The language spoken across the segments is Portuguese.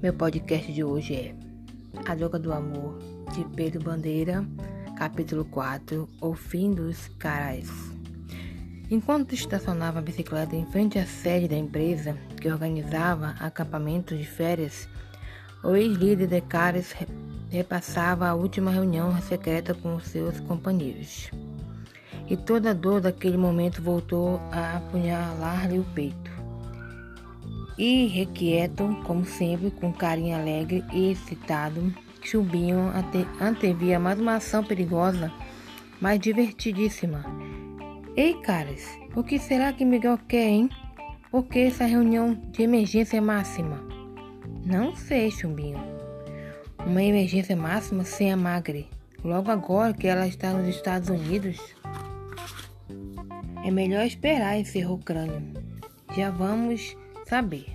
Meu podcast de hoje é A Droga do Amor, de Pedro Bandeira, capítulo 4 O Fim dos Caras. Enquanto estacionava a bicicleta em frente à sede da empresa que organizava acampamentos de férias, o ex-líder de Caras repassava a última reunião secreta com seus companheiros. E toda a dor daquele momento voltou a apunhalar-lhe o peito. Irrequieto, como sempre, com carinho alegre e excitado, Chubinho ante antevia mais uma ação perigosa, mas divertidíssima. Ei, caras, o que será que Miguel quer, hein? Por que essa reunião de emergência máxima? Não sei, Chumbinho. Uma emergência máxima sem a Magre. Logo agora que ela está nos Estados Unidos. É melhor esperar, encerrou o crânio. Já vamos saber.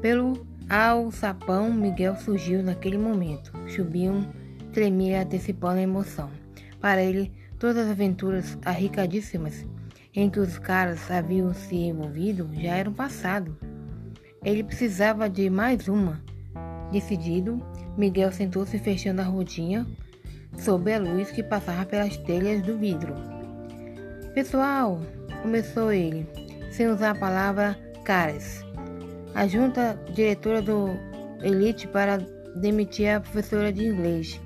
Pelo alçapão, Miguel surgiu naquele momento. Chubinho tremia antecipando a emoção. Para ele, todas as aventuras arriscadíssimas em que os caras haviam se envolvido já eram passado. Ele precisava de mais uma. Decidido, Miguel sentou-se fechando a rodinha sob a luz que passava pelas telhas do vidro. Pessoal, começou ele, sem usar a palavra caras. A junta diretora do Elite para demitir a professora de inglês.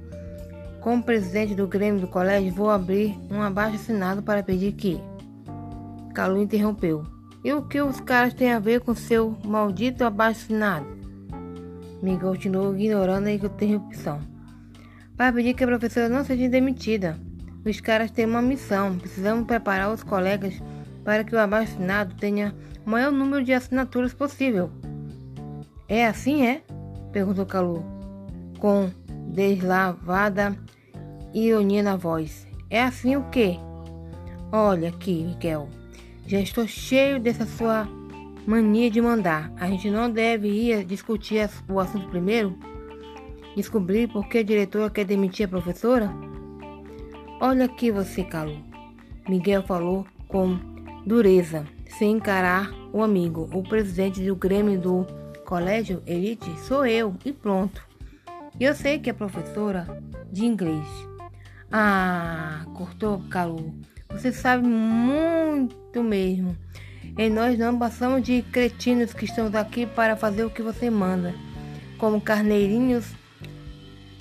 Como presidente do Grêmio do colégio, vou abrir um abaixo assinado para pedir que. Calu interrompeu. E o que os caras têm a ver com seu maldito abaixo assinado? Miguel continuou ignorando a interrupção. Para pedir que a professora não seja demitida. Os caras têm uma missão. Precisamos preparar os colegas para que o abaixo assinado tenha o maior número de assinaturas possível. É assim, é? perguntou Calu, com deslavada ironia na voz. É assim o quê? Olha aqui, Miguel. Já estou cheio dessa sua mania de mandar. A gente não deve ir discutir o assunto primeiro? Descobrir por que a diretora quer demitir a professora? Olha aqui você, Calu. Miguel falou com dureza sem encarar o amigo. O presidente do Grêmio do Colégio Elite sou eu e pronto. Eu sei que é professora de inglês. Ah, cortou Calu. Você sabe muito mesmo. E nós não passamos de cretinos que estamos aqui para fazer o que você manda. Como carneirinhos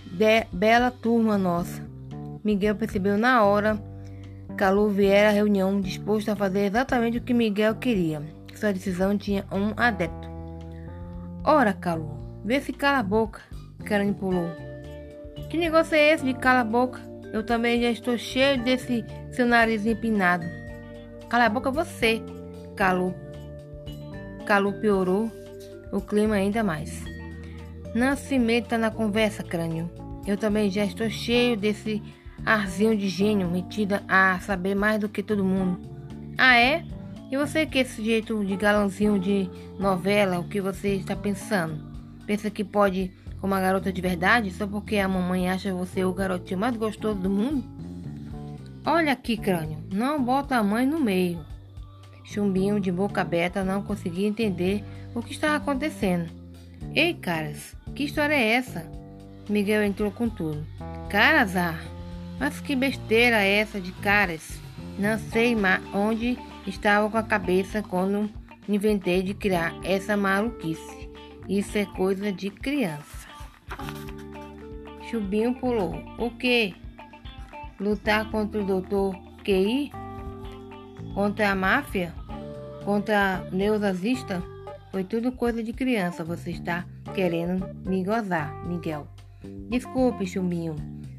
de bela turma nossa. Miguel percebeu na hora Calu viera à reunião disposto a fazer exatamente o que Miguel queria. Sua decisão tinha um adepto. Ora, Calu, vê se cala a boca, Karen pulou. Que negócio é esse de cala a boca? Eu também já estou cheio desse seu nariz empinado. Cala a boca você, Calu. Calu piorou o clima ainda mais. Não se meta na conversa, crânio. Eu também já estou cheio desse arzinho de gênio, metida a saber mais do que todo mundo. Ah, é? E você que esse jeito de galãozinho de novela, o que você está pensando? Pensa que pode com uma garota de verdade só porque a mamãe acha você o garotinho mais gostoso do mundo? Olha aqui, crânio, não bota a mãe no meio. Chumbinho de boca aberta não conseguia entender o que estava acontecendo. Ei, caras, que história é essa? Miguel entrou com tudo. Caras, ah, mas que besteira é essa de caras? Não sei onde estava com a cabeça quando inventei de criar essa maluquice. Isso é coisa de criança. Chubinho pulou. O que? Lutar contra o doutor QI? Contra a máfia? Contra neonazista? Foi tudo coisa de criança. Você está querendo me gozar, Miguel. Desculpe, Chumbinho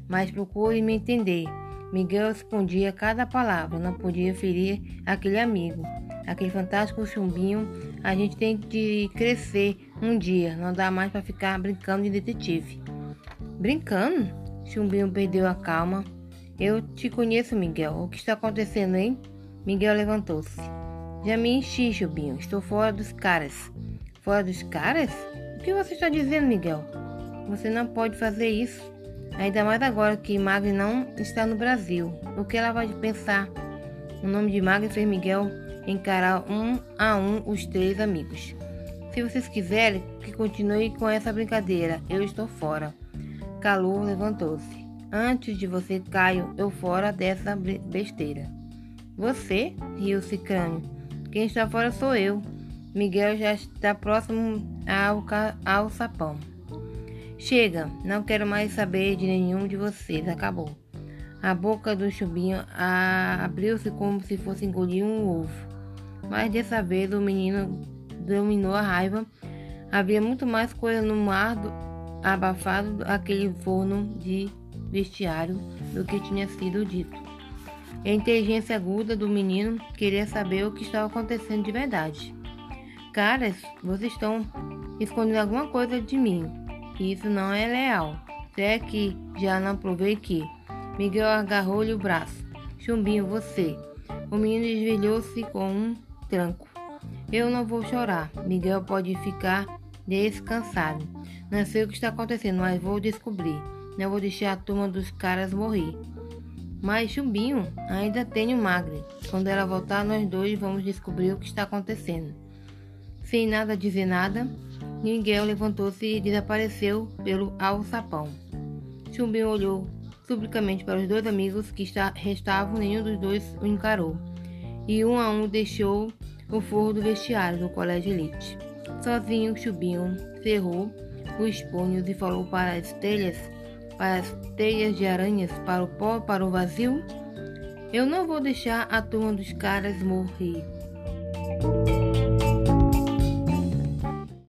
mas procure me entender. Miguel escondia cada palavra, não podia ferir aquele amigo, aquele fantástico chumbinho. A gente tem de crescer um dia, não dá mais para ficar brincando de detetive. Brincando? Chumbinho perdeu a calma. Eu te conheço, Miguel. O que está acontecendo, hein? Miguel levantou-se. Já me enchi, Chumbinho. Estou fora dos caras. Fora dos caras? O que você está dizendo, Miguel? Você não pode fazer isso. Ainda mais agora que Magre não está no Brasil. O que ela vai pensar? O nome de Magre fez Miguel encarar um a um os três amigos. Se vocês quiserem que continue com essa brincadeira, eu estou fora. Calu levantou-se. Antes de você, Caio, eu fora dessa besteira. Você? riu-se Crânio. Quem está fora sou eu. Miguel já está próximo ao, ao sapão. Chega, não quero mais saber de nenhum de vocês. Acabou. A boca do chubinho abriu-se como se fosse engolir um ovo. Mas dessa vez o menino dominou a raiva. Havia muito mais coisa no mar do, abafado aquele forno de vestiário do que tinha sido dito. A inteligência aguda do menino queria saber o que estava acontecendo de verdade. Caras, vocês estão escondendo alguma coisa de mim. Isso não é leal. é que já não provei que. Miguel agarrou-lhe o braço. Chumbinho, você. O menino desvelhou-se com um tranco. Eu não vou chorar. Miguel pode ficar descansado. Não sei o que está acontecendo, mas vou descobrir. Não vou deixar a turma dos caras morrer. Mas Chumbinho, ainda tenho Magre. Quando ela voltar, nós dois vamos descobrir o que está acontecendo. Sem nada dizer nada, Miguel levantou-se e desapareceu pelo alçapão. Chumbinho olhou subicamente para os dois amigos que restavam, nenhum dos dois o encarou. E um a um deixou o forro do vestiário do colégio elite. Sozinho, Chubinho cerrou os punhos e falou para as telhas, para as teias de aranhas, para o pó, para o vazio. Eu não vou deixar a turma dos caras morrer.